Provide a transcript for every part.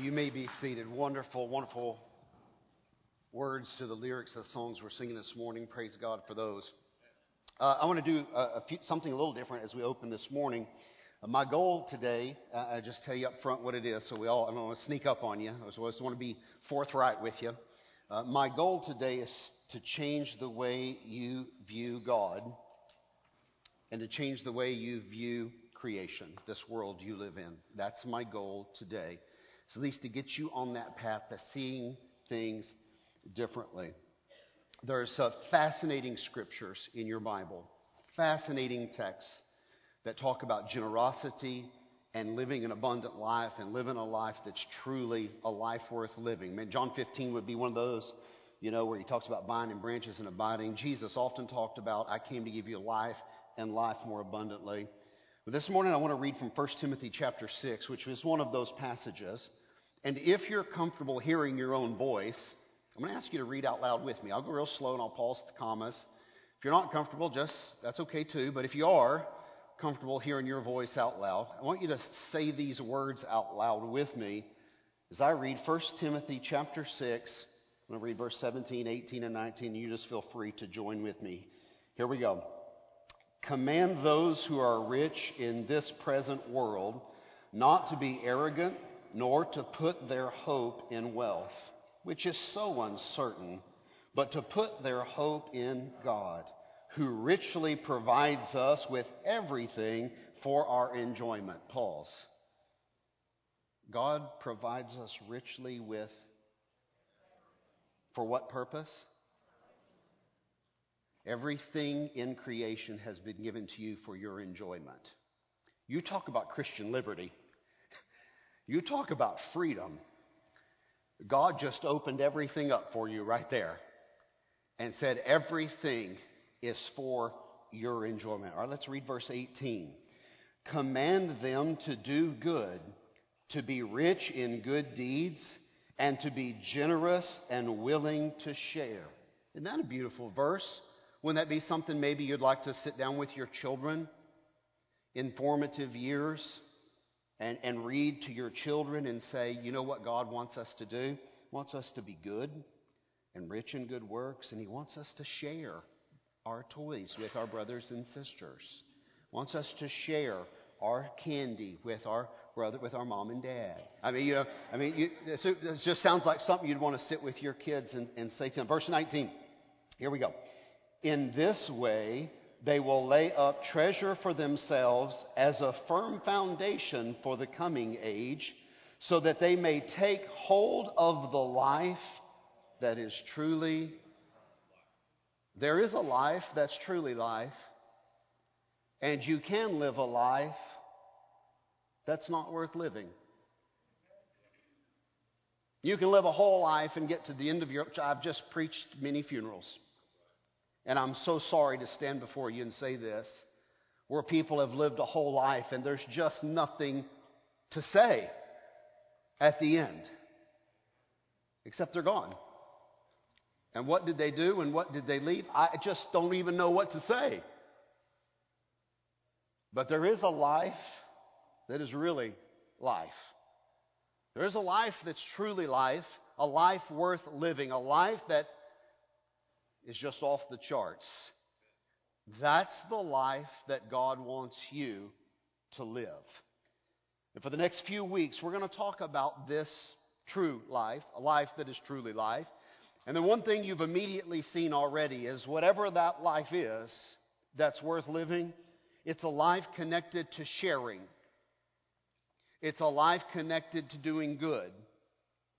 You may be seated. Wonderful, wonderful words to the lyrics of the songs we're singing this morning. Praise God for those. Uh, I want to do a, a few, something a little different as we open this morning. Uh, my goal today, uh, I just tell you up front what it is, so we all, I don't want to sneak up on you. I just want to be forthright with you. Uh, my goal today is to change the way you view God and to change the way you view creation, this world you live in. That's my goal today. It's at least to get you on that path to seeing things differently. There's uh, fascinating scriptures in your Bible, fascinating texts that talk about generosity and living an abundant life and living a life that's truly a life worth living. Man, John 15 would be one of those, you know, where he talks about and branches and abiding. Jesus often talked about, I came to give you life and life more abundantly. But this morning I want to read from 1 Timothy chapter 6, which is one of those passages and if you're comfortable hearing your own voice, I'm going to ask you to read out loud with me. I'll go real slow and I'll pause the commas. If you're not comfortable, just that's okay too. But if you are comfortable hearing your voice out loud, I want you to say these words out loud with me as I read 1 Timothy chapter 6. I'm going to read verse 17, 18, and 19. You just feel free to join with me. Here we go. Command those who are rich in this present world not to be arrogant nor to put their hope in wealth, which is so uncertain, but to put their hope in God, who richly provides us with everything for our enjoyment. Pause. God provides us richly with, for what purpose? Everything in creation has been given to you for your enjoyment. You talk about Christian liberty. You talk about freedom. God just opened everything up for you right there and said everything is for your enjoyment. All right, let's read verse 18. Command them to do good, to be rich in good deeds, and to be generous and willing to share. Isn't that a beautiful verse? Wouldn't that be something maybe you'd like to sit down with your children in formative years? And, and read to your children and say, you know what God wants us to do? He wants us to be good and rich in good works, and He wants us to share our toys with our brothers and sisters. Wants us to share our candy with our brother, with our mom and dad. I mean, you know, I mean, you, it just sounds like something you'd want to sit with your kids and, and say to them. Verse 19. Here we go. In this way, they will lay up treasure for themselves as a firm foundation for the coming age, so that they may take hold of the life that is truly. There is a life that's truly life, and you can live a life that's not worth living. You can live a whole life and get to the end of your. I've just preached many funerals. And I'm so sorry to stand before you and say this, where people have lived a whole life and there's just nothing to say at the end, except they're gone. And what did they do and what did they leave? I just don't even know what to say. But there is a life that is really life. There is a life that's truly life, a life worth living, a life that is just off the charts. That's the life that God wants you to live. And for the next few weeks, we're going to talk about this true life, a life that is truly life. And the one thing you've immediately seen already is whatever that life is that's worth living, it's a life connected to sharing. It's a life connected to doing good.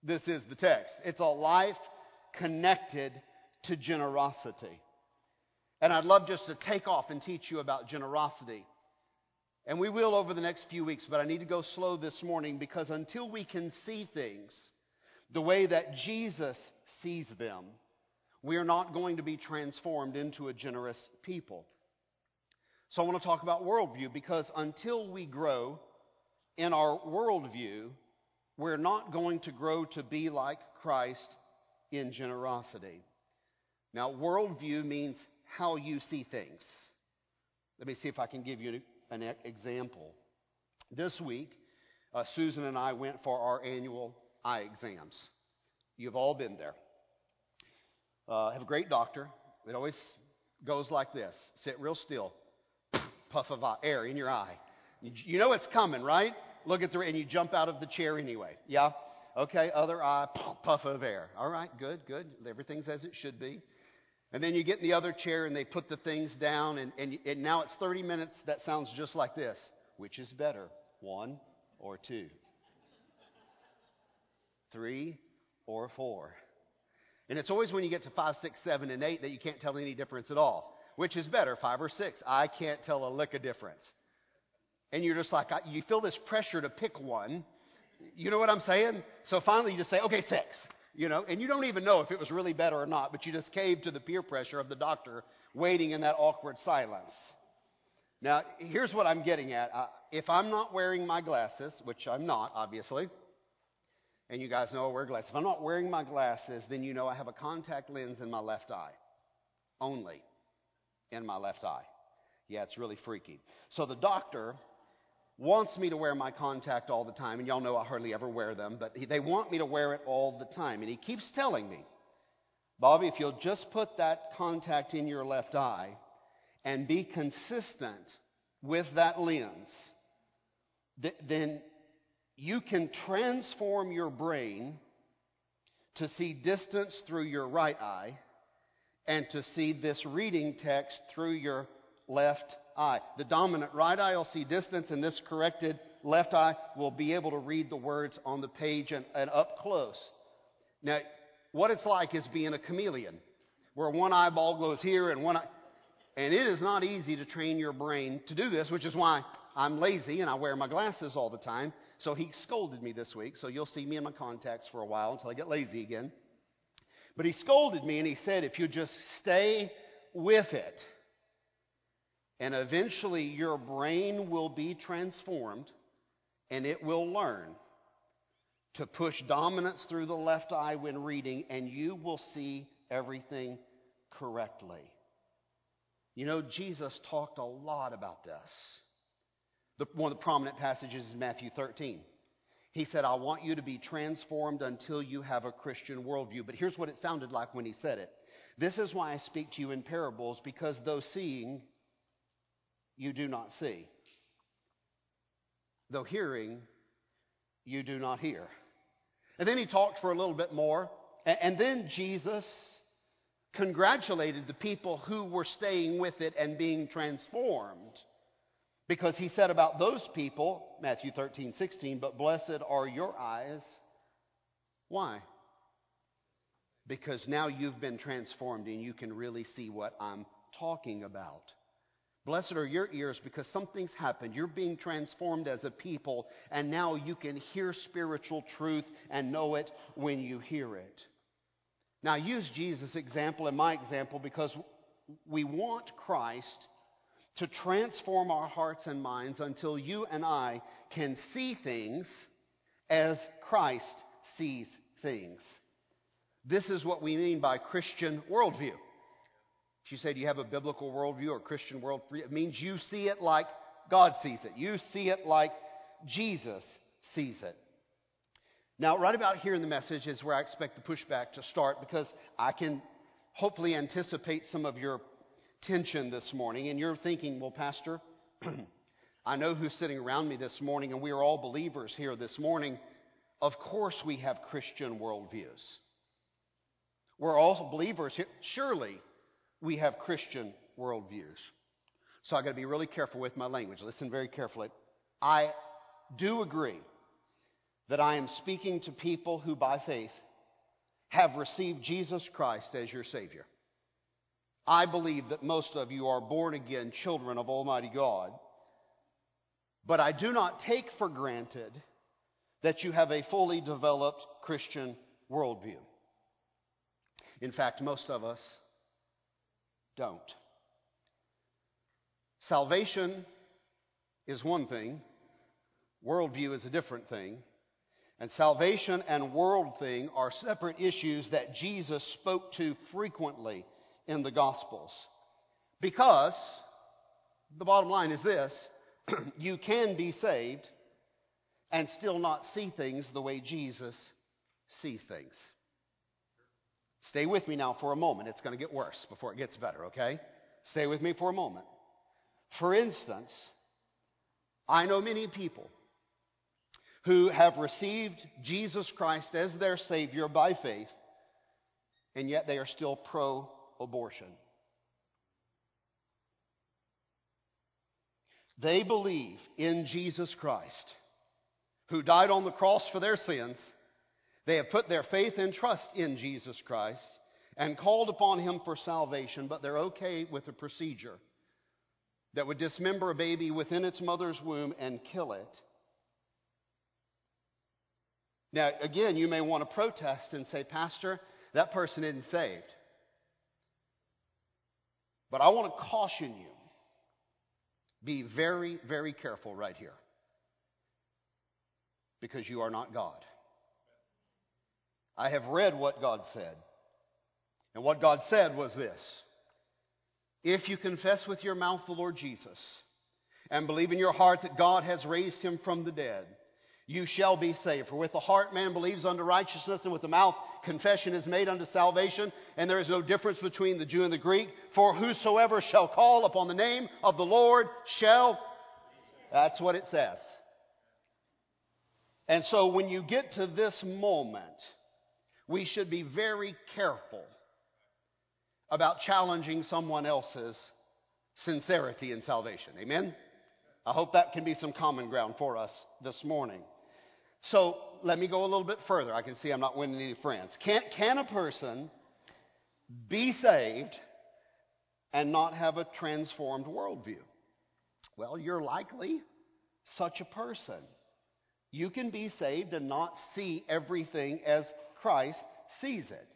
This is the text. It's a life connected to generosity. And I'd love just to take off and teach you about generosity. And we will over the next few weeks, but I need to go slow this morning because until we can see things the way that Jesus sees them, we are not going to be transformed into a generous people. So I want to talk about worldview because until we grow in our worldview, we're not going to grow to be like Christ in generosity. Now, worldview means how you see things. Let me see if I can give you an example. This week, uh, Susan and I went for our annual eye exams. You've all been there. Uh, have a great doctor. It always goes like this sit real still, puff of air in your eye. You know it's coming, right? Look at the, and you jump out of the chair anyway. Yeah? Okay, other eye, puff of air. All right, good, good. Everything's as it should be. And then you get in the other chair and they put the things down, and, and, and now it's 30 minutes. That sounds just like this. Which is better, one or two? Three or four? And it's always when you get to five, six, seven, and eight that you can't tell any difference at all. Which is better, five or six? I can't tell a lick of difference. And you're just like, you feel this pressure to pick one. You know what I'm saying? So finally you just say, okay, six. You know, and you don't even know if it was really better or not, but you just caved to the peer pressure of the doctor waiting in that awkward silence. Now, here's what I'm getting at. Uh, if I'm not wearing my glasses, which I'm not, obviously, and you guys know I wear glasses. If I'm not wearing my glasses, then you know I have a contact lens in my left eye. Only in my left eye. Yeah, it's really freaky. So the doctor wants me to wear my contact all the time, and y'all know I hardly ever wear them, but he, they want me to wear it all the time. And he keeps telling me, Bobby, if you'll just put that contact in your left eye and be consistent with that lens, th- then you can transform your brain to see distance through your right eye and to see this reading text through your left eye. The dominant right eye will see distance, and this corrected left eye will be able to read the words on the page and, and up close. Now, what it's like is being a chameleon, where one eyeball goes here and one eye. And it is not easy to train your brain to do this, which is why I'm lazy and I wear my glasses all the time. So he scolded me this week, so you'll see me in my contacts for a while until I get lazy again. But he scolded me and he said, if you just stay with it, and eventually your brain will be transformed and it will learn to push dominance through the left eye when reading, and you will see everything correctly. You know, Jesus talked a lot about this. The, one of the prominent passages is Matthew 13. He said, I want you to be transformed until you have a Christian worldview. But here's what it sounded like when he said it. This is why I speak to you in parables, because though seeing, you do not see. Though hearing, you do not hear. And then he talked for a little bit more. And then Jesus congratulated the people who were staying with it and being transformed. Because he said about those people, Matthew 13, 16, but blessed are your eyes. Why? Because now you've been transformed and you can really see what I'm talking about. Blessed are your ears because something's happened. You're being transformed as a people, and now you can hear spiritual truth and know it when you hear it. Now, use Jesus' example and my example because we want Christ to transform our hearts and minds until you and I can see things as Christ sees things. This is what we mean by Christian worldview. If you say, Do you have a biblical worldview or Christian worldview? It means you see it like God sees it. You see it like Jesus sees it. Now, right about here in the message is where I expect the pushback to start because I can hopefully anticipate some of your tension this morning, and you're thinking, well, Pastor, I know who's sitting around me this morning, and we are all believers here this morning. Of course, we have Christian worldviews. We're all believers here. Surely, we have Christian worldviews. So I've got to be really careful with my language. Listen very carefully. I do agree that I am speaking to people who, by faith, have received Jesus Christ as your Savior. I believe that most of you are born again children of Almighty God. But I do not take for granted that you have a fully developed Christian worldview. In fact, most of us don't. Salvation is one thing, worldview is a different thing. And salvation and world thing are separate issues that Jesus spoke to frequently in the Gospels. Because the bottom line is this you can be saved and still not see things the way Jesus sees things. Stay with me now for a moment. It's going to get worse before it gets better, okay? Stay with me for a moment. For instance, I know many people who have received Jesus Christ as their Savior by faith, and yet they are still pro abortion. They believe in Jesus Christ, who died on the cross for their sins. They have put their faith and trust in Jesus Christ and called upon Him for salvation, but they're okay with a procedure that would dismember a baby within its mother's womb and kill it. Now, again, you may want to protest and say, Pastor, that person isn't saved. But I want to caution you be very, very careful right here. Because you are not God. I have read what God said. And what God said was this If you confess with your mouth the Lord Jesus and believe in your heart that God has raised him from the dead, you shall be saved. For with the heart man believes unto righteousness, and with the mouth confession is made unto salvation. And there is no difference between the Jew and the Greek. For whosoever shall call upon the name of the Lord shall. That's what it says. And so when you get to this moment, we should be very careful about challenging someone else's sincerity in salvation. Amen? I hope that can be some common ground for us this morning. So let me go a little bit further. I can see I'm not winning any friends. Can, can a person be saved and not have a transformed worldview? Well, you're likely such a person. You can be saved and not see everything as Christ sees it.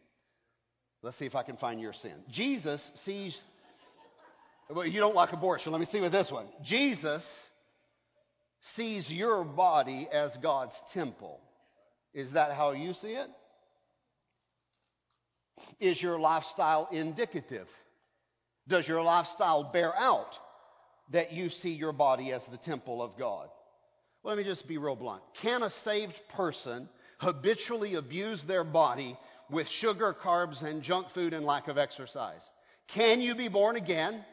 Let's see if I can find your sin. Jesus sees. Well, you don't like abortion. Let me see with this one. Jesus sees your body as God's temple. Is that how you see it? Is your lifestyle indicative? Does your lifestyle bear out that you see your body as the temple of God? Well, let me just be real blunt. Can a saved person habitually abuse their body with sugar, carbs, and junk food and lack of exercise? Can you be born again?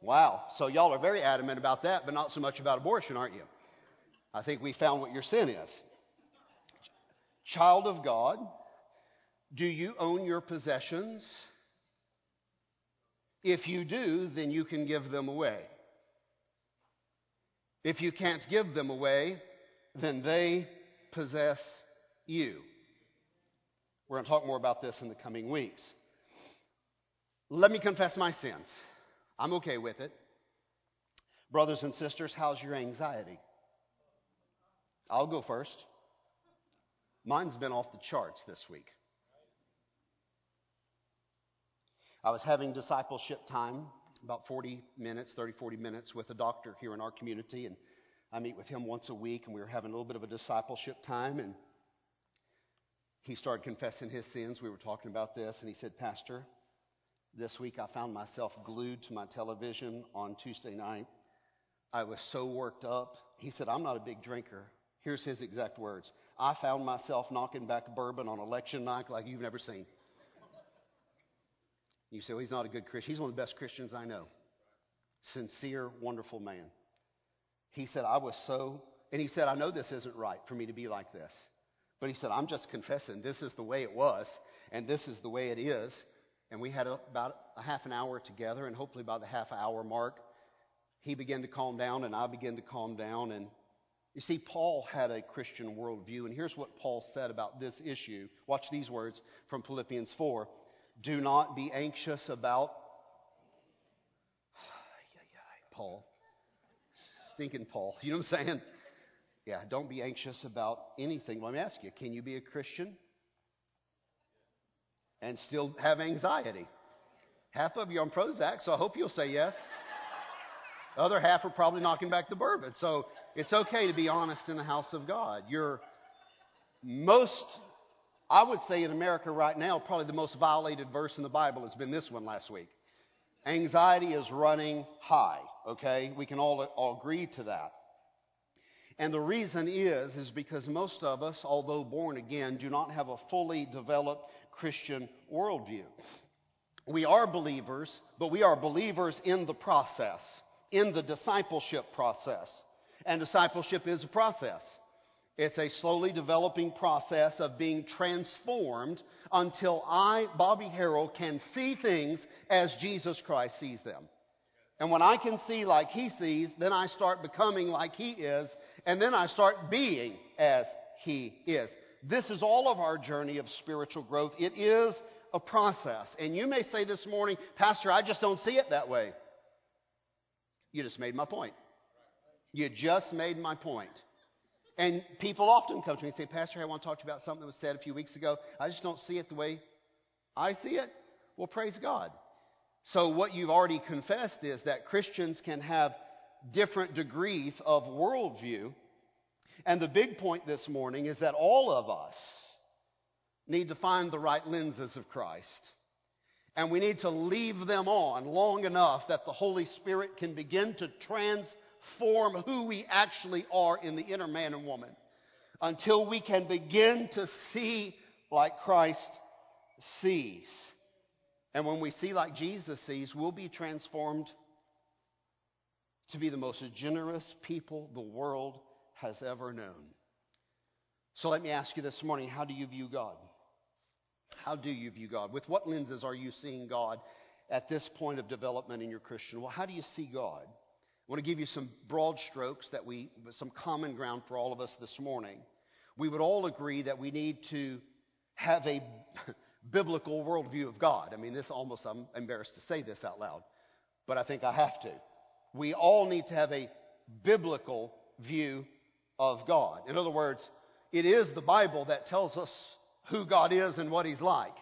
Wow. So y'all are very adamant about that, but not so much about abortion, aren't you? I think we found what your sin is. Child of God, do you own your possessions? If you do, then you can give them away. If you can't give them away, then they possess you. We're going to talk more about this in the coming weeks. Let me confess my sins. I'm okay with it. Brothers and sisters, how's your anxiety? I'll go first. Mine's been off the charts this week. I was having discipleship time, about 40 minutes, 30, 40 minutes, with a doctor here in our community, and I meet with him once a week, and we were having a little bit of a discipleship time, and he started confessing his sins. We were talking about this, and he said, Pastor, this week I found myself glued to my television on Tuesday night. I was so worked up. He said, I'm not a big drinker. Here's his exact words I found myself knocking back bourbon on election night like you've never seen. You say, well, he's not a good Christian. He's one of the best Christians I know. Sincere, wonderful man. He said, I was so, and he said, I know this isn't right for me to be like this. But he said, I'm just confessing this is the way it was, and this is the way it is. And we had about a half an hour together, and hopefully by the half hour mark, he began to calm down, and I began to calm down. And you see, Paul had a Christian worldview, and here's what Paul said about this issue. Watch these words from Philippians 4 Do not be anxious about. Paul. Stinking Paul. You know what I'm saying? Yeah, don't be anxious about anything. Let me ask you can you be a Christian and still have anxiety. Half of you are on Prozac, so I hope you'll say yes. The other half are probably knocking back the bourbon. So it's okay to be honest in the house of God. You're most, I would say in America right now, probably the most violated verse in the Bible has been this one last week. Anxiety is running high, okay? We can all, all agree to that. And the reason is, is because most of us, although born again, do not have a fully developed Christian worldview. We are believers, but we are believers in the process, in the discipleship process. And discipleship is a process. It's a slowly developing process of being transformed until I, Bobby Harrell, can see things as Jesus Christ sees them. And when I can see like he sees, then I start becoming like he is, and then I start being as he is. This is all of our journey of spiritual growth. It is a process. And you may say this morning, Pastor, I just don't see it that way. You just made my point. You just made my point. And people often come to me and say, Pastor, I want to talk to you about something that was said a few weeks ago. I just don't see it the way I see it. Well, praise God. So, what you've already confessed is that Christians can have different degrees of worldview. And the big point this morning is that all of us need to find the right lenses of Christ. And we need to leave them on long enough that the Holy Spirit can begin to transform who we actually are in the inner man and woman until we can begin to see like Christ sees. And when we see like Jesus sees, we'll be transformed to be the most generous people the world has ever known. So let me ask you this morning how do you view God? How do you view God? With what lenses are you seeing God at this point of development in your Christian? Well, how do you see God? I want to give you some broad strokes that we, some common ground for all of us this morning. We would all agree that we need to have a biblical worldview of God. I mean, this almost, I'm embarrassed to say this out loud, but I think I have to. We all need to have a biblical view of God. In other words, it is the Bible that tells us who God is and what He's like.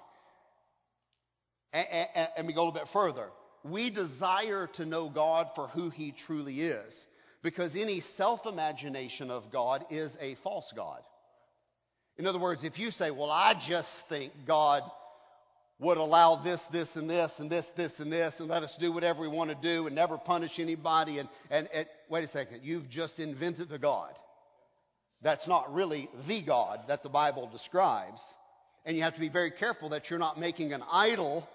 And, and, and we go a little bit further. We desire to know God for who He truly is because any self imagination of God is a false God. In other words, if you say, Well, I just think God would allow this, this, and this, and this, this, and this, and let us do whatever we want to do and never punish anybody, and, and, and wait a second, you've just invented a God. That's not really the God that the Bible describes. And you have to be very careful that you're not making an idol,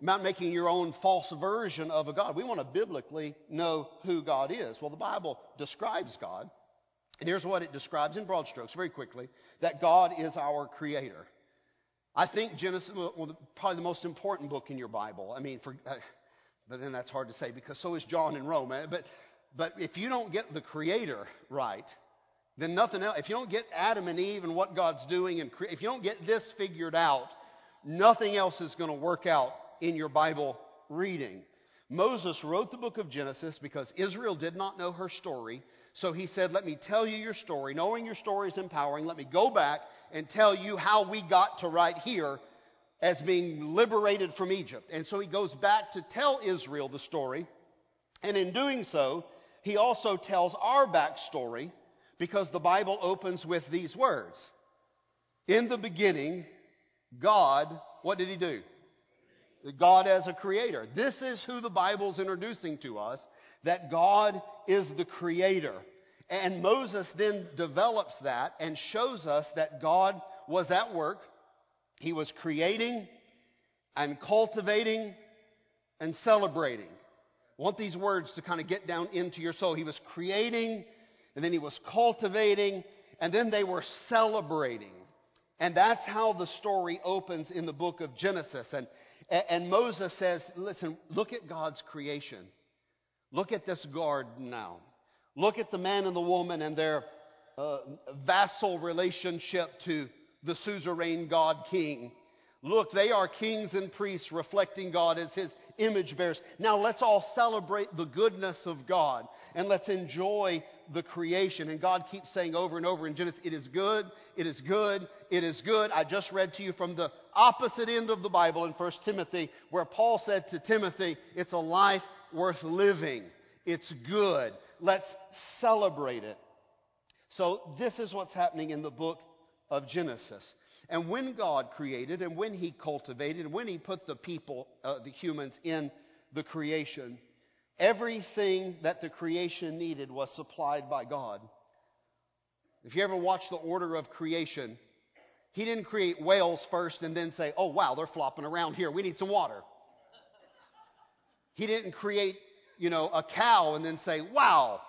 not making your own false version of a God. We want to biblically know who God is. Well, the Bible describes God. And here's what it describes in broad strokes, very quickly that God is our creator. I think Genesis, well, probably the most important book in your Bible. I mean, for, uh, but then that's hard to say because so is John and Rome. Eh? But, but if you don't get the creator right, then nothing else. If you don't get Adam and Eve and what God's doing, and cre- if you don't get this figured out, nothing else is going to work out in your Bible reading. Moses wrote the book of Genesis because Israel did not know her story. So he said, Let me tell you your story. Knowing your story is empowering. Let me go back and tell you how we got to right here as being liberated from Egypt. And so he goes back to tell Israel the story. And in doing so, he also tells our backstory because the Bible opens with these words In the beginning, God, what did he do? God as a creator. This is who the Bible's introducing to us that God is the creator. And Moses then develops that and shows us that God was at work. He was creating and cultivating and celebrating. I want these words to kind of get down into your soul. He was creating and then he was cultivating and then they were celebrating. And that's how the story opens in the book of Genesis. And, and Moses says, listen, look at God's creation. Look at this garden now. Look at the man and the woman and their uh, vassal relationship to the suzerain God King. Look, they are kings and priests reflecting God as his image bearers. Now let's all celebrate the goodness of God and let's enjoy the creation. And God keeps saying over and over in Genesis, it is good, it is good, it is good. I just read to you from the opposite end of the Bible in 1 Timothy, where Paul said to Timothy, it's a life worth living. It's good. Let's celebrate it. So, this is what's happening in the book of Genesis. And when God created, and when He cultivated, and when He put the people, uh, the humans, in the creation, everything that the creation needed was supplied by God. If you ever watch the order of creation, he didn't create whales first and then say, oh, wow, they're flopping around here. We need some water. He didn't create, you know, a cow and then say, wow,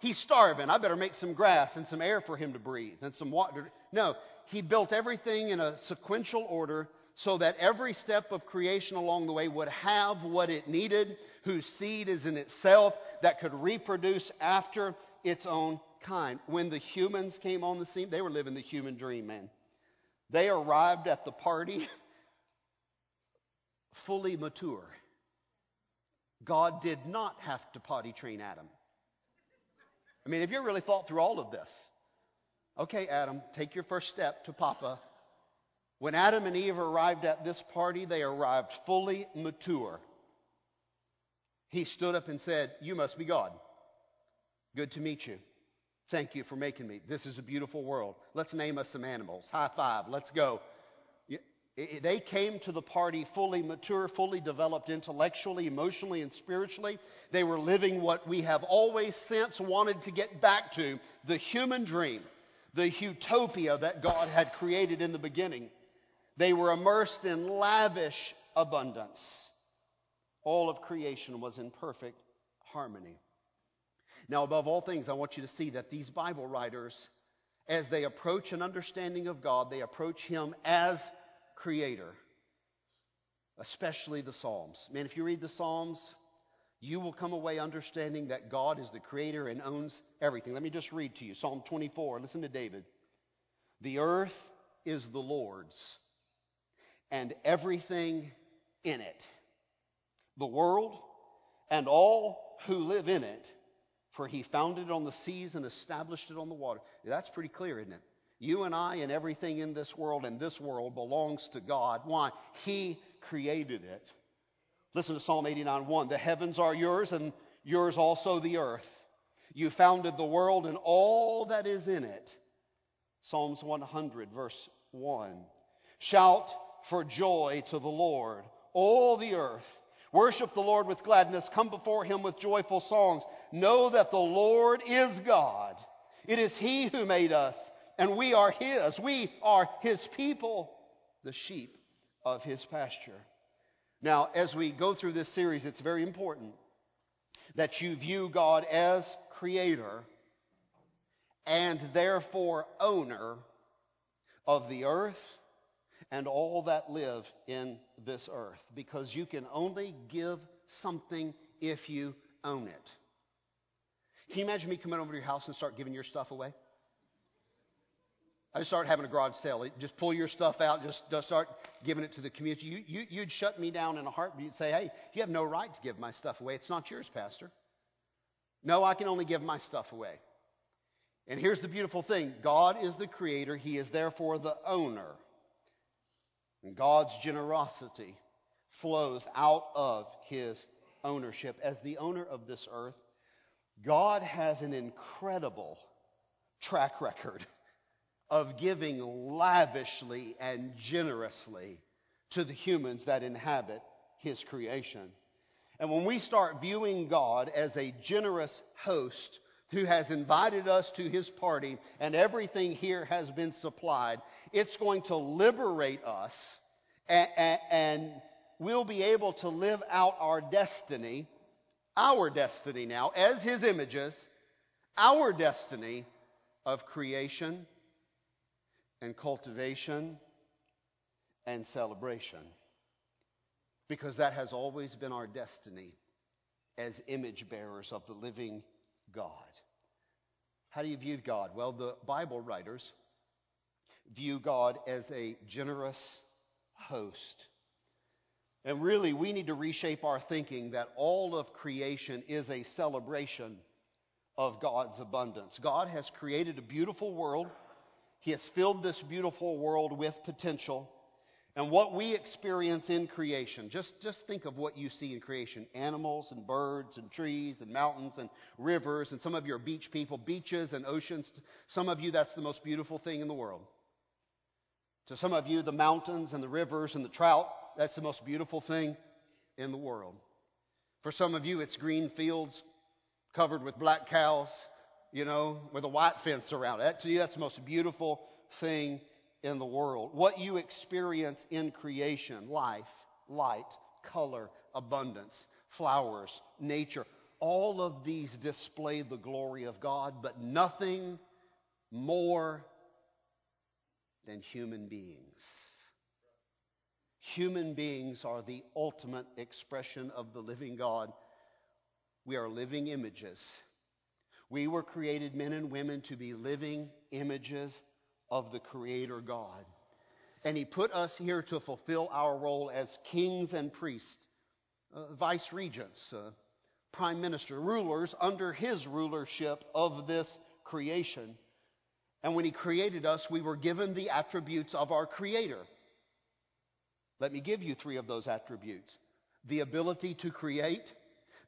he's starving. I better make some grass and some air for him to breathe and some water. No, he built everything in a sequential order so that every step of creation along the way would have what it needed, whose seed is in itself, that could reproduce after its own kind. When the humans came on the scene, they were living the human dream, man. They arrived at the party fully mature. God did not have to potty train Adam. I mean, have you really thought through all of this? Okay, Adam, take your first step to Papa. When Adam and Eve arrived at this party, they arrived fully mature. He stood up and said, You must be God. Good to meet you. Thank you for making me. This is a beautiful world. Let's name us some animals. High five. Let's go. They came to the party fully mature, fully developed intellectually, emotionally, and spiritually. They were living what we have always since wanted to get back to the human dream, the utopia that God had created in the beginning. They were immersed in lavish abundance. All of creation was in perfect harmony. Now, above all things, I want you to see that these Bible writers, as they approach an understanding of God, they approach Him as Creator, especially the Psalms. Man, if you read the Psalms, you will come away understanding that God is the Creator and owns everything. Let me just read to you Psalm 24. Listen to David. The earth is the Lord's and everything in it, the world and all who live in it for he founded it on the seas and established it on the water. That's pretty clear, isn't it? You and I and everything in this world and this world belongs to God. Why? He created it. Listen to Psalm 89 1. The heavens are yours and yours also the earth. You founded the world and all that is in it. Psalms 100, verse 1. Shout for joy to the Lord, all the earth. Worship the Lord with gladness. Come before him with joyful songs. Know that the Lord is God. It is he who made us, and we are his. We are his people, the sheep of his pasture. Now, as we go through this series, it's very important that you view God as creator and therefore owner of the earth and all that live in this earth because you can only give something if you own it. Can you imagine me coming over to your house and start giving your stuff away? I just start having a garage sale. Just pull your stuff out, just, just start giving it to the community. You, you, you'd shut me down in a heartbeat. You'd say, hey, you have no right to give my stuff away. It's not yours, Pastor. No, I can only give my stuff away. And here's the beautiful thing God is the creator, He is therefore the owner. And God's generosity flows out of his ownership. As the owner of this earth, God has an incredible track record of giving lavishly and generously to the humans that inhabit his creation. And when we start viewing God as a generous host who has invited us to his party and everything here has been supplied, it's going to liberate us and, and, and we'll be able to live out our destiny, our destiny now, as his images, our destiny of creation and cultivation and celebration. Because that has always been our destiny as image bearers of the living God. How do you view God? Well, the Bible writers view God as a generous host. And really, we need to reshape our thinking that all of creation is a celebration of God's abundance. God has created a beautiful world. He has filled this beautiful world with potential. And what we experience in creation, just, just think of what you see in creation animals and birds and trees and mountains and rivers. And some of you are beach people, beaches and oceans. Some of you, that's the most beautiful thing in the world. To some of you, the mountains and the rivers and the trout, that's the most beautiful thing in the world. For some of you, it's green fields covered with black cows. you know, with a white fence around it. That, to you, that's the most beautiful thing in the world. What you experience in creation life, light, color, abundance, flowers, nature all of these display the glory of God, but nothing more than human beings. Human beings are the ultimate expression of the living God. We are living images. We were created, men and women, to be living images of the Creator God. And He put us here to fulfill our role as kings and priests, uh, vice regents, uh, prime minister, rulers under His rulership of this creation. And when He created us, we were given the attributes of our Creator. Let me give you three of those attributes the ability to create,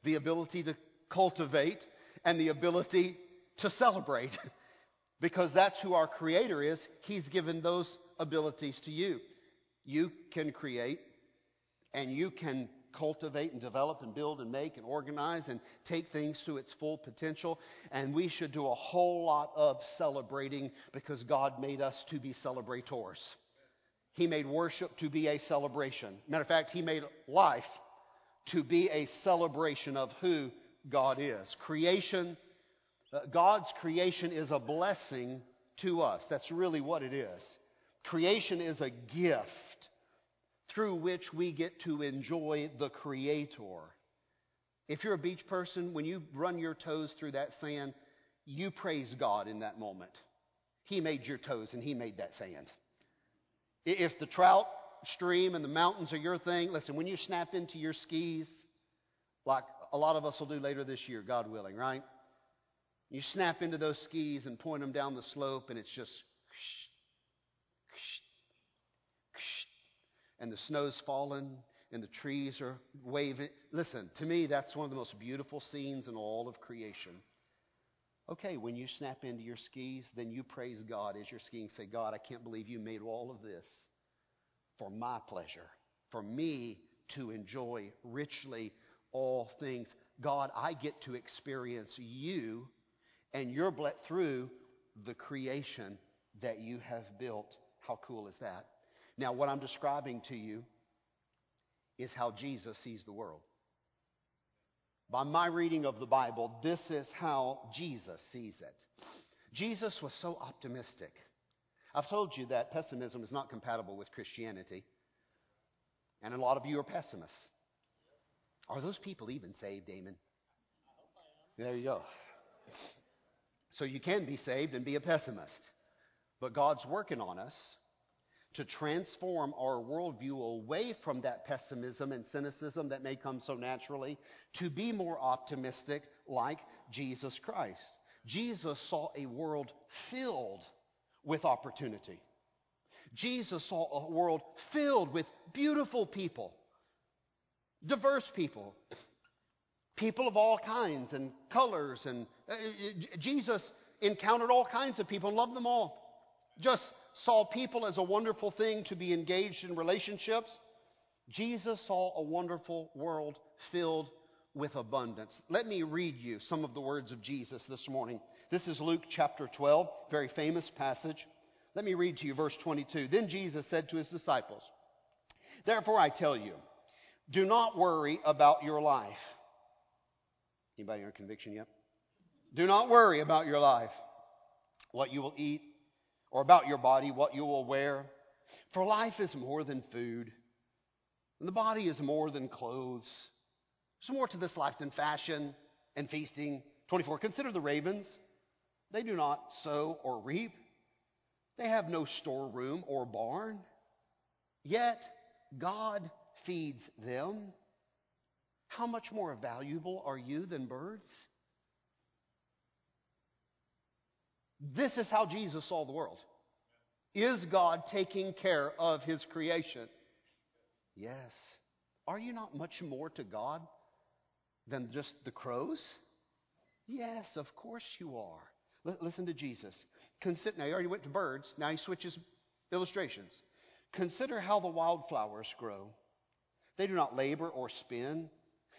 the ability to cultivate, and the ability to celebrate. because that's who our Creator is. He's given those abilities to you. You can create, and you can cultivate and develop and build and make and organize and take things to its full potential. And we should do a whole lot of celebrating because God made us to be celebrators. He made worship to be a celebration. Matter of fact, He made life to be a celebration of who God is. Creation, Uh, God's creation is a blessing to us. That's really what it is. Creation is a gift through which we get to enjoy the Creator. If you're a beach person, when you run your toes through that sand, you praise God in that moment. He made your toes and He made that sand. If the trout stream and the mountains are your thing, listen, when you snap into your skis, like a lot of us will do later this year, God willing, right? You snap into those skis and point them down the slope, and it's just, and the snow's falling, and the trees are waving. Listen, to me, that's one of the most beautiful scenes in all of creation. Okay, when you snap into your skis, then you praise God as you're skiing. Say, God, I can't believe you made all of this for my pleasure, for me to enjoy richly all things. God, I get to experience you and you're blessed through the creation that you have built. How cool is that? Now, what I'm describing to you is how Jesus sees the world. By my reading of the Bible, this is how Jesus sees it. Jesus was so optimistic. I've told you that pessimism is not compatible with Christianity. And a lot of you are pessimists. Are those people even saved, Damon? There you go. So you can be saved and be a pessimist. But God's working on us to transform our worldview away from that pessimism and cynicism that may come so naturally to be more optimistic like Jesus Christ. Jesus saw a world filled with opportunity. Jesus saw a world filled with beautiful people, diverse people, people of all kinds and colors. And uh, Jesus encountered all kinds of people and loved them all. Just saw people as a wonderful thing to be engaged in relationships. Jesus saw a wonderful world filled with abundance. Let me read you some of the words of Jesus this morning. This is Luke chapter 12, very famous passage. Let me read to you verse 22. Then Jesus said to his disciples, Therefore I tell you, do not worry about your life. Anybody under conviction yet? Do not worry about your life, what you will eat, or about your body, what you will wear. For life is more than food, and the body is more than clothes. There's more to this life than fashion and feasting. 24. Consider the ravens. They do not sow or reap. They have no storeroom or barn. Yet God feeds them. How much more valuable are you than birds? This is how Jesus saw the world. Is God taking care of his creation? Yes. Are you not much more to God than just the crows? Yes, of course you are. L- listen to Jesus. Consider, now, he already went to birds. Now he switches illustrations. Consider how the wildflowers grow. They do not labor or spin.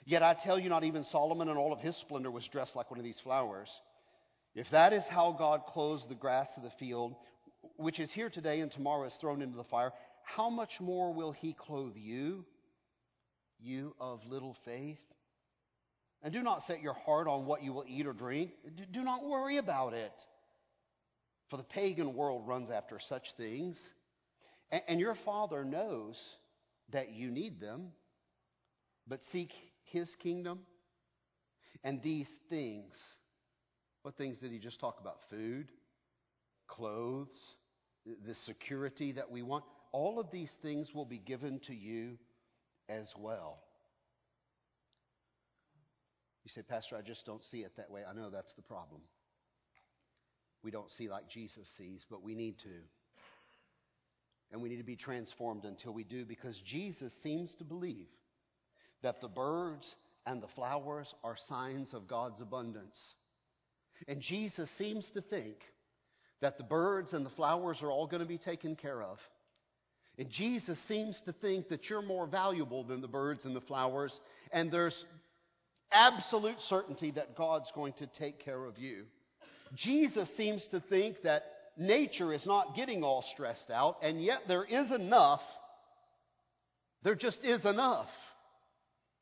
Yet I tell you, not even Solomon in all of his splendor was dressed like one of these flowers. If that is how God clothes the grass of the field, which is here today and tomorrow is thrown into the fire, how much more will he clothe you, you of little faith? And do not set your heart on what you will eat or drink. Do not worry about it. For the pagan world runs after such things. And your Father knows that you need them. But seek his kingdom and these things. What things did he just talk about? Food, clothes, the security that we want. All of these things will be given to you as well. You say, Pastor, I just don't see it that way. I know that's the problem. We don't see like Jesus sees, but we need to. And we need to be transformed until we do because Jesus seems to believe that the birds and the flowers are signs of God's abundance. And Jesus seems to think that the birds and the flowers are all going to be taken care of. And Jesus seems to think that you're more valuable than the birds and the flowers, and there's absolute certainty that God's going to take care of you. Jesus seems to think that nature is not getting all stressed out, and yet there is enough. There just is enough.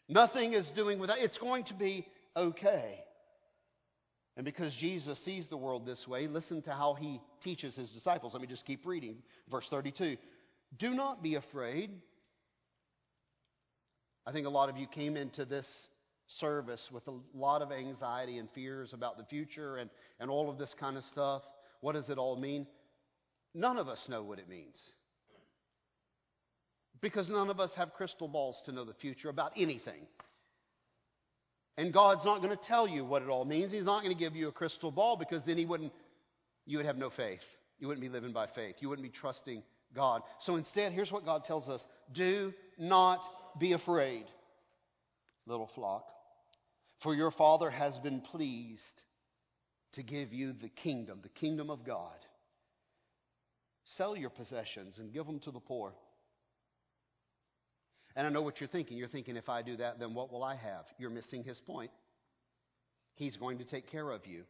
Nothing is doing without, it's going to be okay. And because Jesus sees the world this way, listen to how he teaches his disciples. Let me just keep reading. Verse 32. Do not be afraid. I think a lot of you came into this service with a lot of anxiety and fears about the future and, and all of this kind of stuff. What does it all mean? None of us know what it means. Because none of us have crystal balls to know the future about anything. And God's not going to tell you what it all means. He's not going to give you a crystal ball because then he wouldn't you would have no faith. You wouldn't be living by faith. You wouldn't be trusting God. So instead, here's what God tells us do not be afraid, little flock, for your Father has been pleased to give you the kingdom, the kingdom of God. Sell your possessions and give them to the poor. And I know what you're thinking. You're thinking, if I do that, then what will I have? You're missing his point. He's going to take care of you.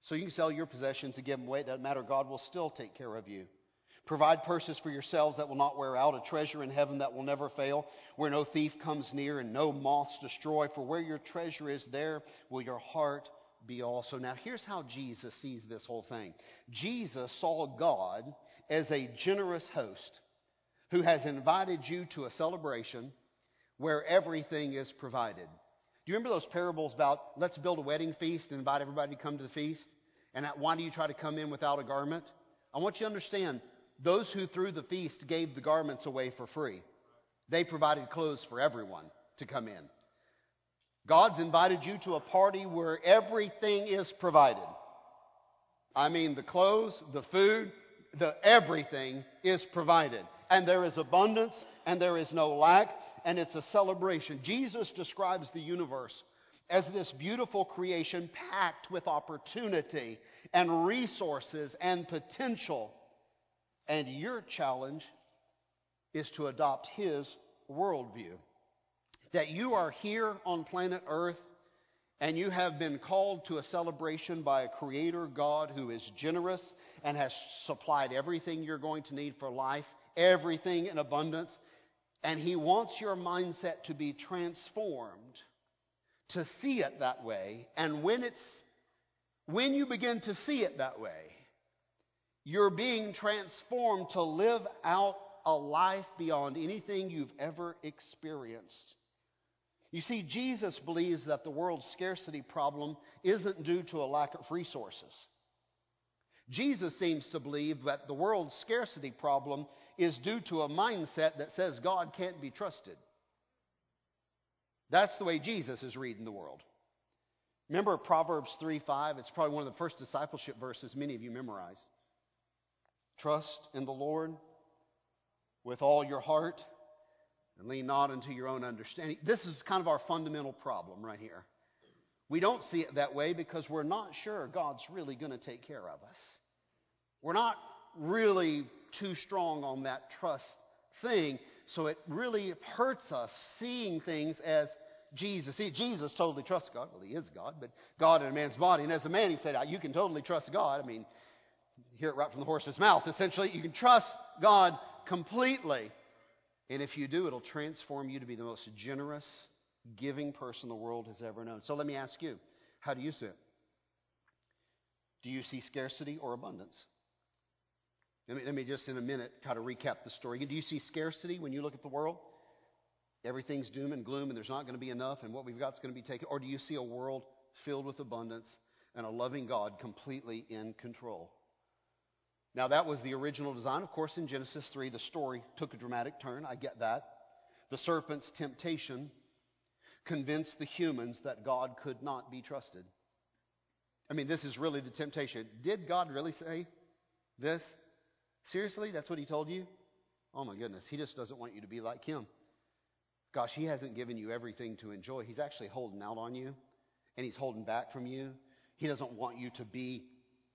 So you can sell your possessions and give them away. It doesn't matter. God will still take care of you. Provide purses for yourselves that will not wear out, a treasure in heaven that will never fail, where no thief comes near and no moths destroy. For where your treasure is, there will your heart be also. Now, here's how Jesus sees this whole thing Jesus saw God as a generous host who has invited you to a celebration where everything is provided. Do you remember those parables about let's build a wedding feast and invite everybody to come to the feast? And why do you try to come in without a garment? I want you to understand those who threw the feast gave the garments away for free. They provided clothes for everyone to come in. God's invited you to a party where everything is provided. I mean, the clothes, the food, the everything is provided. And there is abundance and there is no lack and it's a celebration. Jesus describes the universe as this beautiful creation packed with opportunity and resources and potential. And your challenge is to adopt his worldview that you are here on planet Earth and you have been called to a celebration by a creator God who is generous and has supplied everything you're going to need for life, everything in abundance. And he wants your mindset to be transformed to see it that way. And when it's when you begin to see it that way, you're being transformed to live out a life beyond anything you've ever experienced. You see, Jesus believes that the world's scarcity problem isn't due to a lack of resources. Jesus seems to believe that the world's scarcity problem is due to a mindset that says God can't be trusted. That's the way Jesus is reading the world. Remember Proverbs 3 5? It's probably one of the first discipleship verses many of you memorized. Trust in the Lord with all your heart and lean not unto your own understanding. This is kind of our fundamental problem right here. We don't see it that way because we're not sure God's really going to take care of us. We're not really too strong on that trust thing, so it really hurts us seeing things as Jesus. See, Jesus totally trusts God. Well, he is God, but God in a man's body. And as a man, he said, ah, You can totally trust God. I mean, hear it right from the horse's mouth. Essentially, you can trust God completely. And if you do, it'll transform you to be the most generous, giving person the world has ever known. So let me ask you how do you see it? Do you see scarcity or abundance? Let me, let me just in a minute kind of recap the story. Do you see scarcity when you look at the world? Everything's doom and gloom and there's not going to be enough and what we've got is going to be taken? Or do you see a world filled with abundance and a loving God completely in control? Now, that was the original design. Of course, in Genesis 3, the story took a dramatic turn. I get that. The serpent's temptation convinced the humans that God could not be trusted. I mean, this is really the temptation. Did God really say this? Seriously? That's what he told you? Oh my goodness. He just doesn't want you to be like him. Gosh, he hasn't given you everything to enjoy. He's actually holding out on you, and he's holding back from you. He doesn't want you to be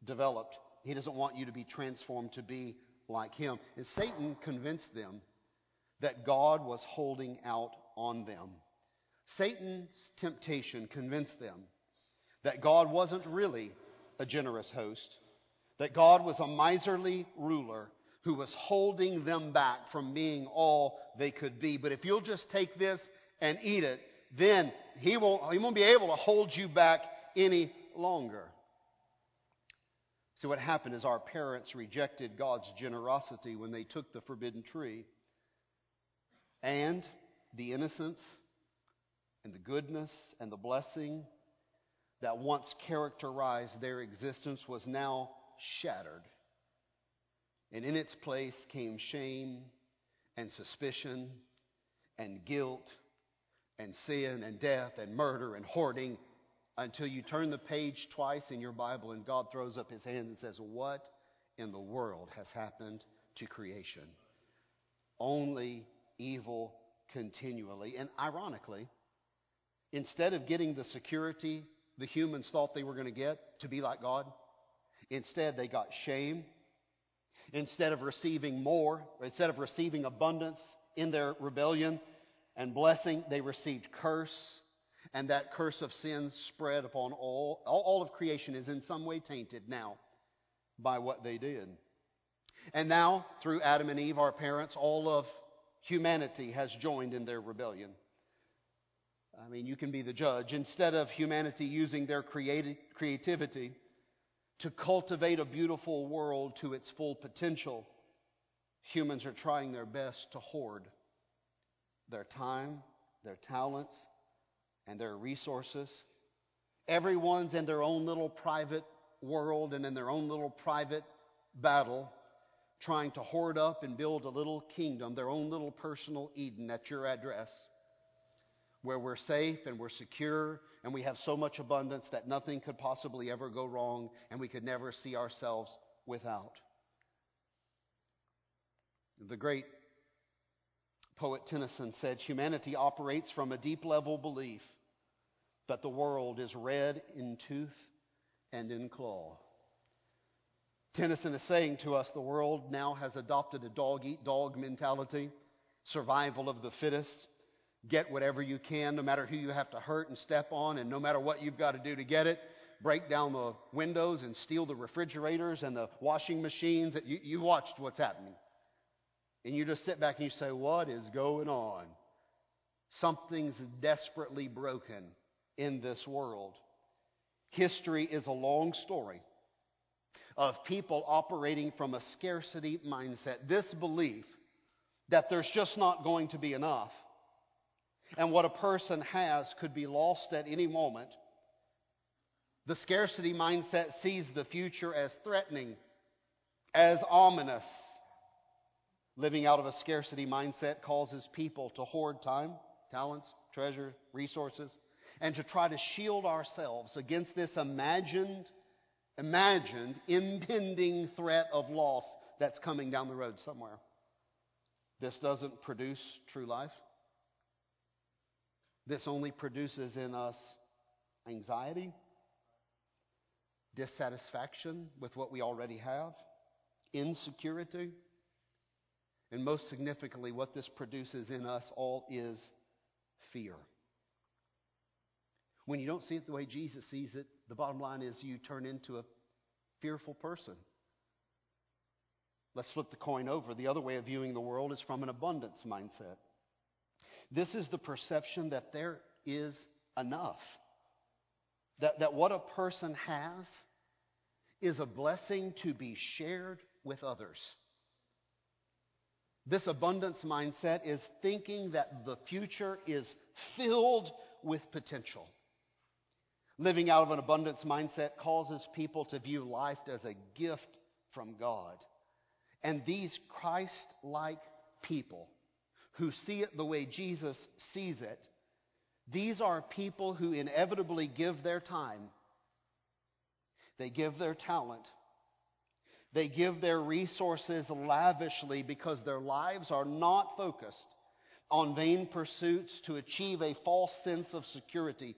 developed, he doesn't want you to be transformed to be like him. And Satan convinced them that God was holding out on them. Satan's temptation convinced them that God wasn't really a generous host, that God was a miserly ruler who was holding them back from being all they could be. But if you'll just take this and eat it, then he won't, he won't be able to hold you back any longer. So, what happened is our parents rejected God's generosity when they took the forbidden tree. And the innocence and the goodness and the blessing that once characterized their existence was now shattered. And in its place came shame and suspicion and guilt and sin and death and murder and hoarding until you turn the page twice in your Bible and God throws up his hands and says, What in the world has happened to creation? Only evil continually. And ironically, instead of getting the security the humans thought they were going to get to be like God, instead they got shame. Instead of receiving more, instead of receiving abundance in their rebellion and blessing, they received curse and that curse of sin spread upon all. All of creation is in some way tainted now by what they did. And now, through Adam and Eve, our parents, all of humanity has joined in their rebellion. I mean, you can be the judge. Instead of humanity using their creati- creativity to cultivate a beautiful world to its full potential, humans are trying their best to hoard their time, their talents, and their resources. Everyone's in their own little private world and in their own little private battle, trying to hoard up and build a little kingdom, their own little personal Eden at your address, where we're safe and we're secure and we have so much abundance that nothing could possibly ever go wrong and we could never see ourselves without. The great poet Tennyson said, Humanity operates from a deep level belief that the world is red in tooth and in claw. Tennyson is saying to us the world now has adopted a dog eat dog mentality, survival of the fittest. Get whatever you can, no matter who you have to hurt and step on, and no matter what you've got to do to get it. Break down the windows and steal the refrigerators and the washing machines. You, you watched what's happening. And you just sit back and you say, What is going on? Something's desperately broken in this world. History is a long story of people operating from a scarcity mindset. This belief that there's just not going to be enough. And what a person has could be lost at any moment. The scarcity mindset sees the future as threatening, as ominous. Living out of a scarcity mindset causes people to hoard time, talents, treasure, resources, and to try to shield ourselves against this imagined, imagined, impending threat of loss that's coming down the road somewhere. This doesn't produce true life. This only produces in us anxiety, dissatisfaction with what we already have, insecurity, and most significantly, what this produces in us all is fear. When you don't see it the way Jesus sees it, the bottom line is you turn into a fearful person. Let's flip the coin over. The other way of viewing the world is from an abundance mindset. This is the perception that there is enough. That, that what a person has is a blessing to be shared with others. This abundance mindset is thinking that the future is filled with potential. Living out of an abundance mindset causes people to view life as a gift from God. And these Christ like people who see it the way Jesus sees it, these are people who inevitably give their time, they give their talent, they give their resources lavishly because their lives are not focused on vain pursuits to achieve a false sense of security.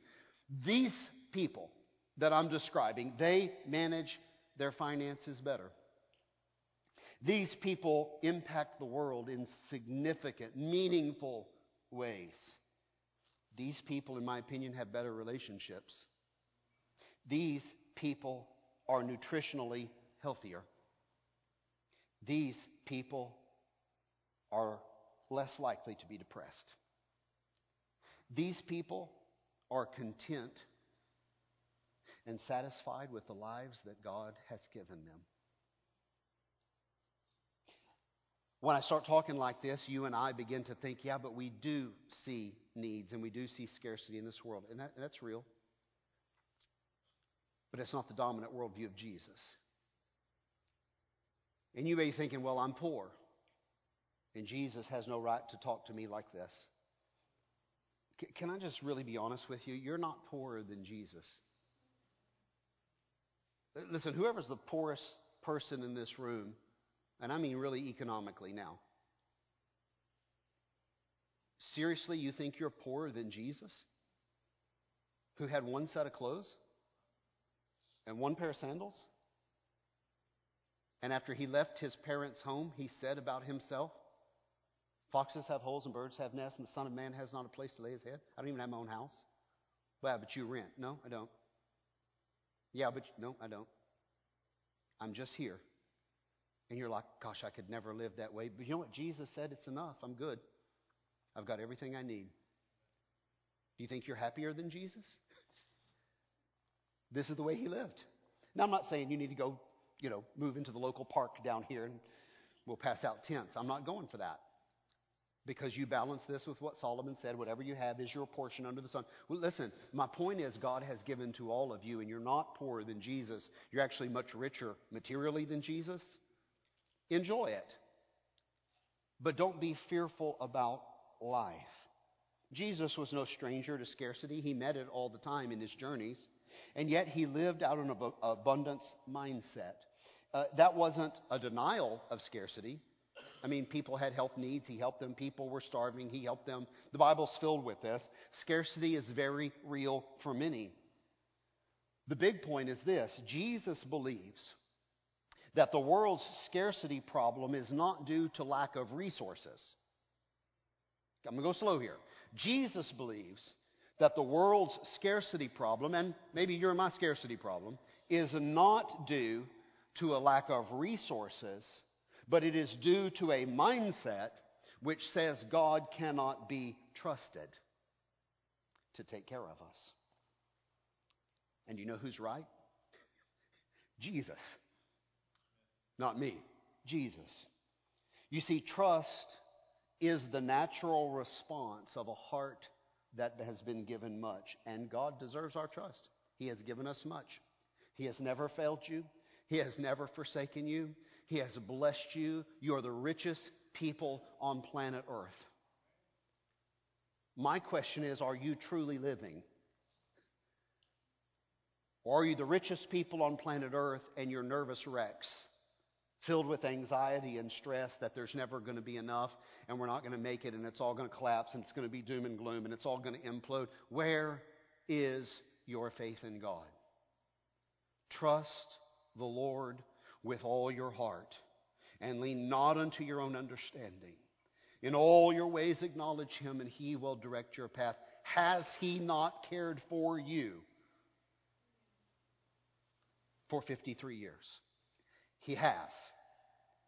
These people that I'm describing, they manage their finances better. These people impact the world in significant, meaningful ways. These people, in my opinion, have better relationships. These people are nutritionally healthier. These people are less likely to be depressed. These people are content and satisfied with the lives that God has given them. When I start talking like this, you and I begin to think, yeah, but we do see needs and we do see scarcity in this world. And, that, that's real. But it's not the dominant worldview of Jesus. And you may be thinking, well, I'm poor. And Jesus has no right to talk to me like this. C- can I just really be honest with you? You're not poorer than Jesus. Listen, whoever's the poorest person in this room, and I mean really economically now, seriously, you think you're poorer than Jesus? Who had one set of clothes and one pair of sandals? And after he left his parents' home, he said about himself, Foxes have holes and birds have nests, and the Son of Man has not a place to lay his head. I don't even have my own house. Well, but you rent. No, I don't. Yeah, but no, I don't. I'm just here. And you're like, gosh, I could never live that way. But you know what? Jesus said, it's enough. I'm good. I've got everything I need. Do you think you're happier than Jesus? This is the way he lived. Now, I'm not saying you need to go you know, move into the local park down here and we'll pass out tents. I'm not going for that. Because you balance this with what Solomon said, whatever you have is your portion under the sun. Well, listen, my point is God has given to all of you, and you're not poorer than Jesus. You're actually much richer materially than Jesus. Enjoy it. But don't be fearful about life. Jesus was no stranger to scarcity. He met it all the time in his journeys. And yet he lived out an abundance mindset. Uh, that wasn't a denial of scarcity. I mean, people had health needs. He helped them. People were starving. He helped them. The Bible's filled with this. Scarcity is very real for many. The big point is this Jesus believes that the world's scarcity problem is not due to lack of resources. I'm going to go slow here. Jesus believes that the world's scarcity problem, and maybe you're my scarcity problem, is not due to a lack of resources, but it is due to a mindset which says God cannot be trusted to take care of us. And you know who's right? Jesus. Not me. Jesus. You see, trust is the natural response of a heart that has been given much. And God deserves our trust. He has given us much. He has never failed you. He has never forsaken you. He has blessed you. You are the richest people on planet Earth. My question is are you truly living? Or are you the richest people on planet Earth and you're nervous wrecks, filled with anxiety and stress that there's never going to be enough and we're not going to make it and it's all going to collapse and it's going to be doom and gloom and it's all going to implode? Where is your faith in God? Trust the Lord with all your heart and lean not unto your own understanding. In all your ways acknowledge him and he will direct your path. Has He not cared for you for 53 years? He has,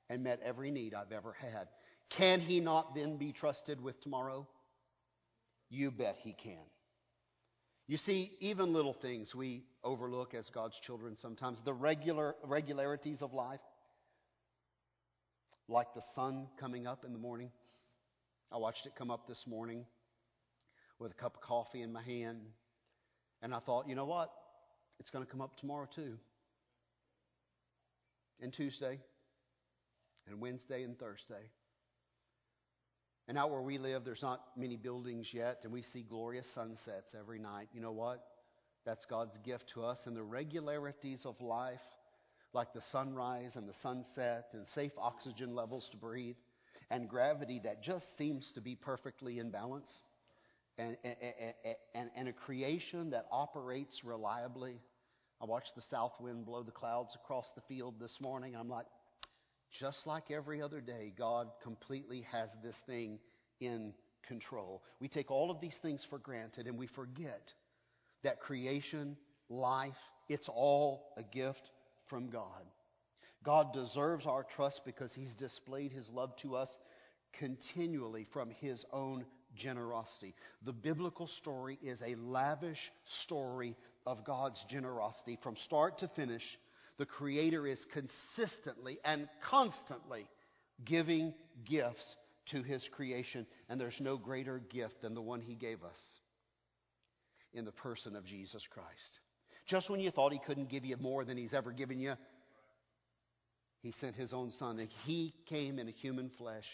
and met every need I've ever had. Can He not then be trusted with tomorrow? You bet He can. You see, even little things we overlook as God's children sometimes, the regular regularities of life, like the sun coming up in the morning. I watched it come up this morning with a cup of coffee in my hand, and I thought, you know what? It's going to come up tomorrow too. And Tuesday, and Wednesday, and Thursday. And out where we live, there's not many buildings yet, and we see glorious sunsets every night. You know what? That's God's gift to us. And the regularities of life, like the sunrise and the sunset, and safe oxygen levels to breathe, and gravity that just seems to be perfectly in balance, and, and, and, and a creation that operates reliably. I watched the south wind blow the clouds across the field this morning, and I'm like, just like every other day, God completely has this thing in control. We take all of these things for granted and we forget that creation, life, it's all a gift from God. God deserves our trust because He's displayed His love to us continually from His own generosity. The biblical story is a lavish story of God's generosity from start to finish the Creator is consistently and constantly giving gifts to His creation, and there's no greater gift than the one He gave us in the person of Jesus Christ. Just when you thought He couldn't give you more than He's ever given you, He sent His own Son, and He came in a human flesh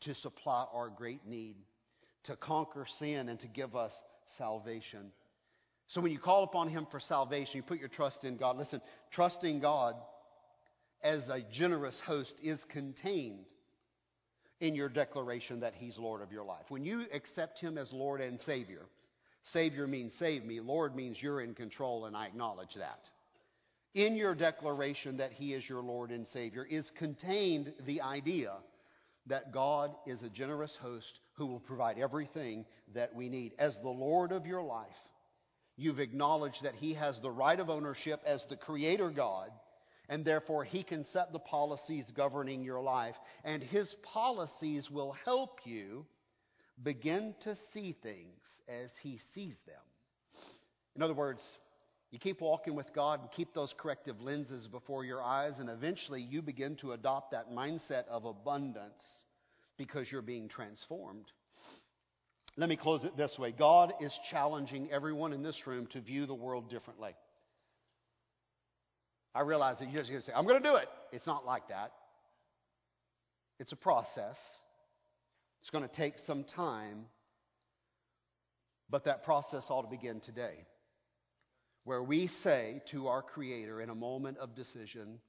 to supply our great need, to conquer sin, and to give us salvation. So when you call upon Him for salvation, you put your trust in God. Listen, trusting God as a generous host is contained in your declaration that He's Lord of your life. When you accept Him as Lord and Savior, Savior means save me, Lord means you're in control, and I acknowledge that. In your declaration that He is your Lord and Savior is contained the idea that God is a generous host who will provide everything that we need. As the Lord of your life, You've acknowledged that He has the right of ownership as the Creator God, and therefore He can set the policies governing your life. And His policies will help you begin to see things as He sees them. In other words, you keep walking with God and keep those corrective lenses before your eyes, and eventually you begin to adopt that mindset of abundance because you're being transformed. Let me close it this way God is challenging everyone in this room to view the world differently. I realize that you're just going to say, I'm going to do it. It's not like that. It's a process. It's going to take some time, but that process ought to begin today. Where we say to our Creator in a moment of decision,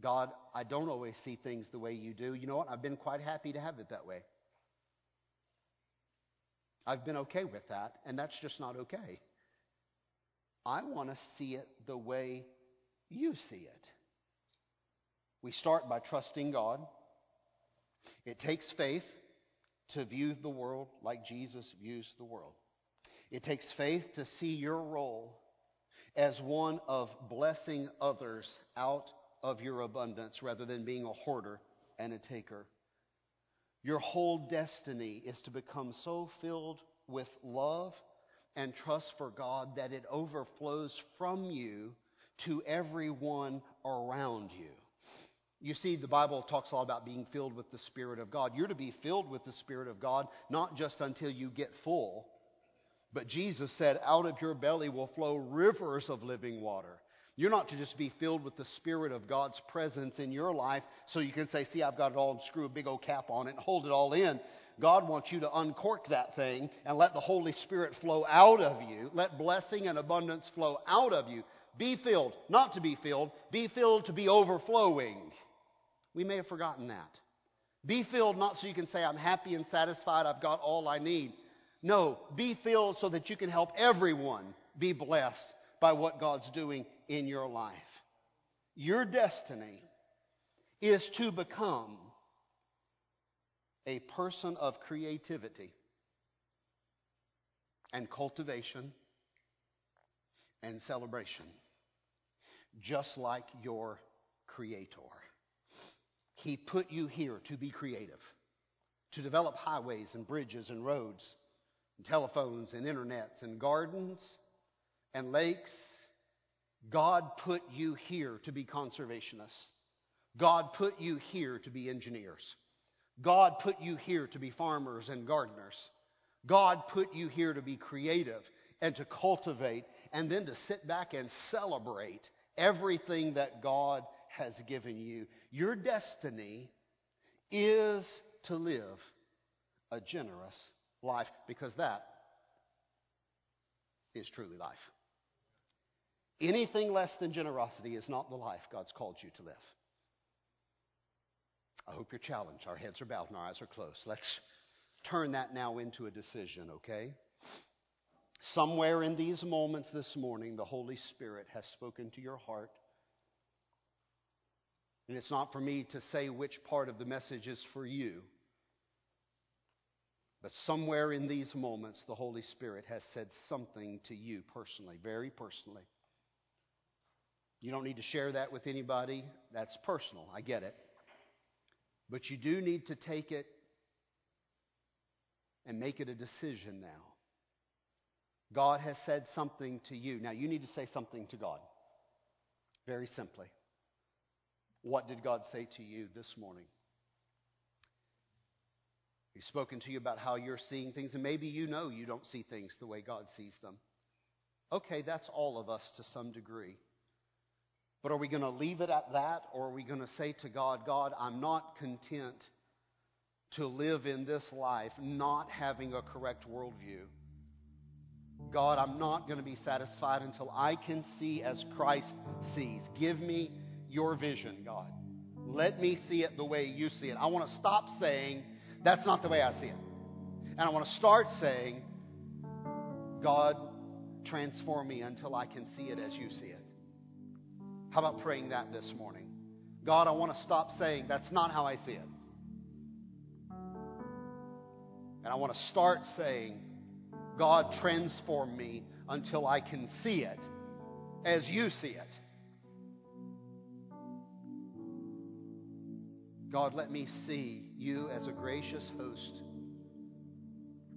God, I don't always see things the way you do. You know what? I've been quite happy to have it that way. I've been okay with that, and that's just not okay. I want to see it the way you see it. We start by trusting God. It takes faith to view the world like Jesus views the world. It takes faith to see your role as one of blessing others out of your abundance rather than being a hoarder and a taker. Your whole destiny is to become so filled with love and trust for God that it overflows from you to everyone around you. You see, the Bible talks a lot about being filled with the Spirit of God. You're to be filled with the Spirit of God not just until you get full, but Jesus said, out of your belly will flow rivers of living water. You're not to just be filled with the Spirit of God's presence in your life so you can say, see, I've got it all and screw a big old cap on it and hold it all in. God wants you to uncork that thing and let the Holy Spirit flow out of you. Let blessing and abundance flow out of you. Be filled, not to be filled. Be filled to be overflowing. We may have forgotten that. Be filled not so you can say, I'm happy and satisfied, I've got all I need. No, be filled so that you can help everyone be blessed by what God's doing in your life. Your destiny is to become a person of creativity. and cultivation and celebration, just like your Creator. He put you here to be creative, to develop highways and bridges and roads, and telephones and internets and gardens and lakes. God put you here to be conservationists. God put you here to be engineers. God put you here to be farmers and gardeners. God put you here to be creative and to cultivate and then to sit back and celebrate everything that God has given you. Your destiny is to live a generous life because that is truly life. Anything less than generosity is not the life God's called you to live. I hope you're challenged. Our heads are bowed and our eyes are closed. Let's turn that now into a decision, okay? Somewhere in these moments this morning, the Holy Spirit has spoken to your heart. And it's not for me to say which part of the message is for you. But somewhere in these moments, the Holy Spirit has said something to you personally, very personally. You don't need to share that with anybody. That's personal. I get it. But you do need to take it and make it a decision now. God has said something to you. Now you need to say something to God. Very simply. What did God say to you this morning? He's spoken to you about how you're seeing things, and maybe you know you don't see things the way God sees them. Okay, that's all of us to some degree. But are we going to leave it at that, or are we going to say to God, God, I'm not content to live in this life not having a correct worldview? God, I'm not going to be satisfied until I can see as Christ sees. Give me your vision, God. Let me see it the way you see it. I want to stop saying, that's not the way I see it. And I want to start saying, God, transform me until I can see it as you see it. How about praying that this morning? God, I want to stop saying, that's not how I see it. And I want to start saying, God, transform me until I can see it as you see it. God, let me see you as a gracious host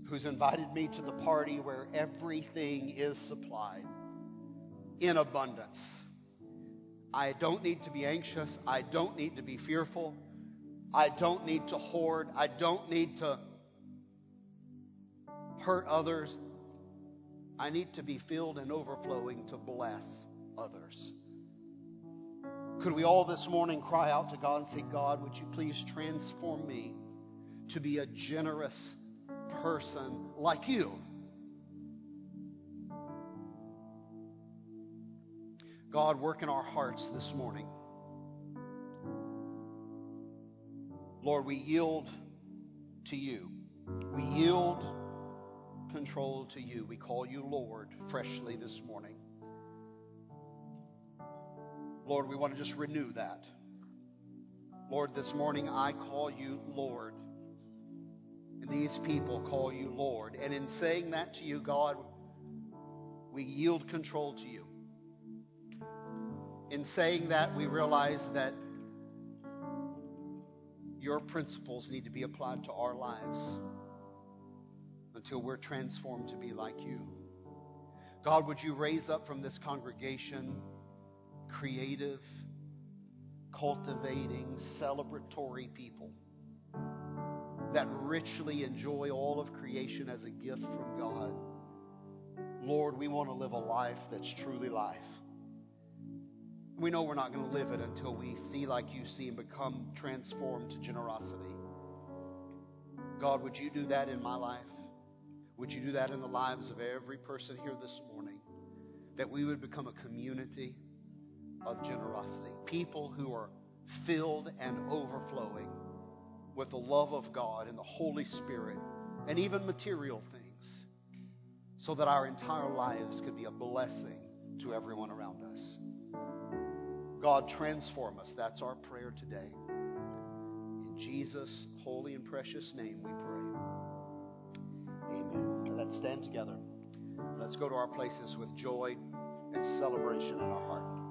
who's invited me to the party where everything is supplied in abundance. I don't need to be anxious. I don't need to be fearful. I don't need to hoard. I don't need to hurt others. I need to be filled and overflowing to bless others. Could we all this morning cry out to God and say, God, would you please transform me to be a generous person like you? God, work in our hearts this morning. Lord, we yield to you. We yield control to you. We call you Lord freshly this morning. Lord, we want to just renew that. Lord, this morning I call you Lord. And these people call you Lord. And in saying that to you, God, we yield control to you. In saying that, we realize that your principles need to be applied to our lives until we're transformed to be like you. God, would you raise up from this congregation creative, cultivating, celebratory people that richly enjoy all of creation as a gift from God. Lord, we want to live a life that's truly life. We know we're not going to live it until we see like you see and become transformed to generosity. God, would you do that in my life? Would you do that in the lives of every person here this morning? That we would become a community of generosity. People who are filled and overflowing with the love of God and the Holy Spirit and even material things so that our entire lives could be a blessing to everyone around us. God, transform us. That's our prayer today. In Jesus' holy and precious name we pray. Amen. Let's stand together. Let's go to our places with joy and celebration in our heart.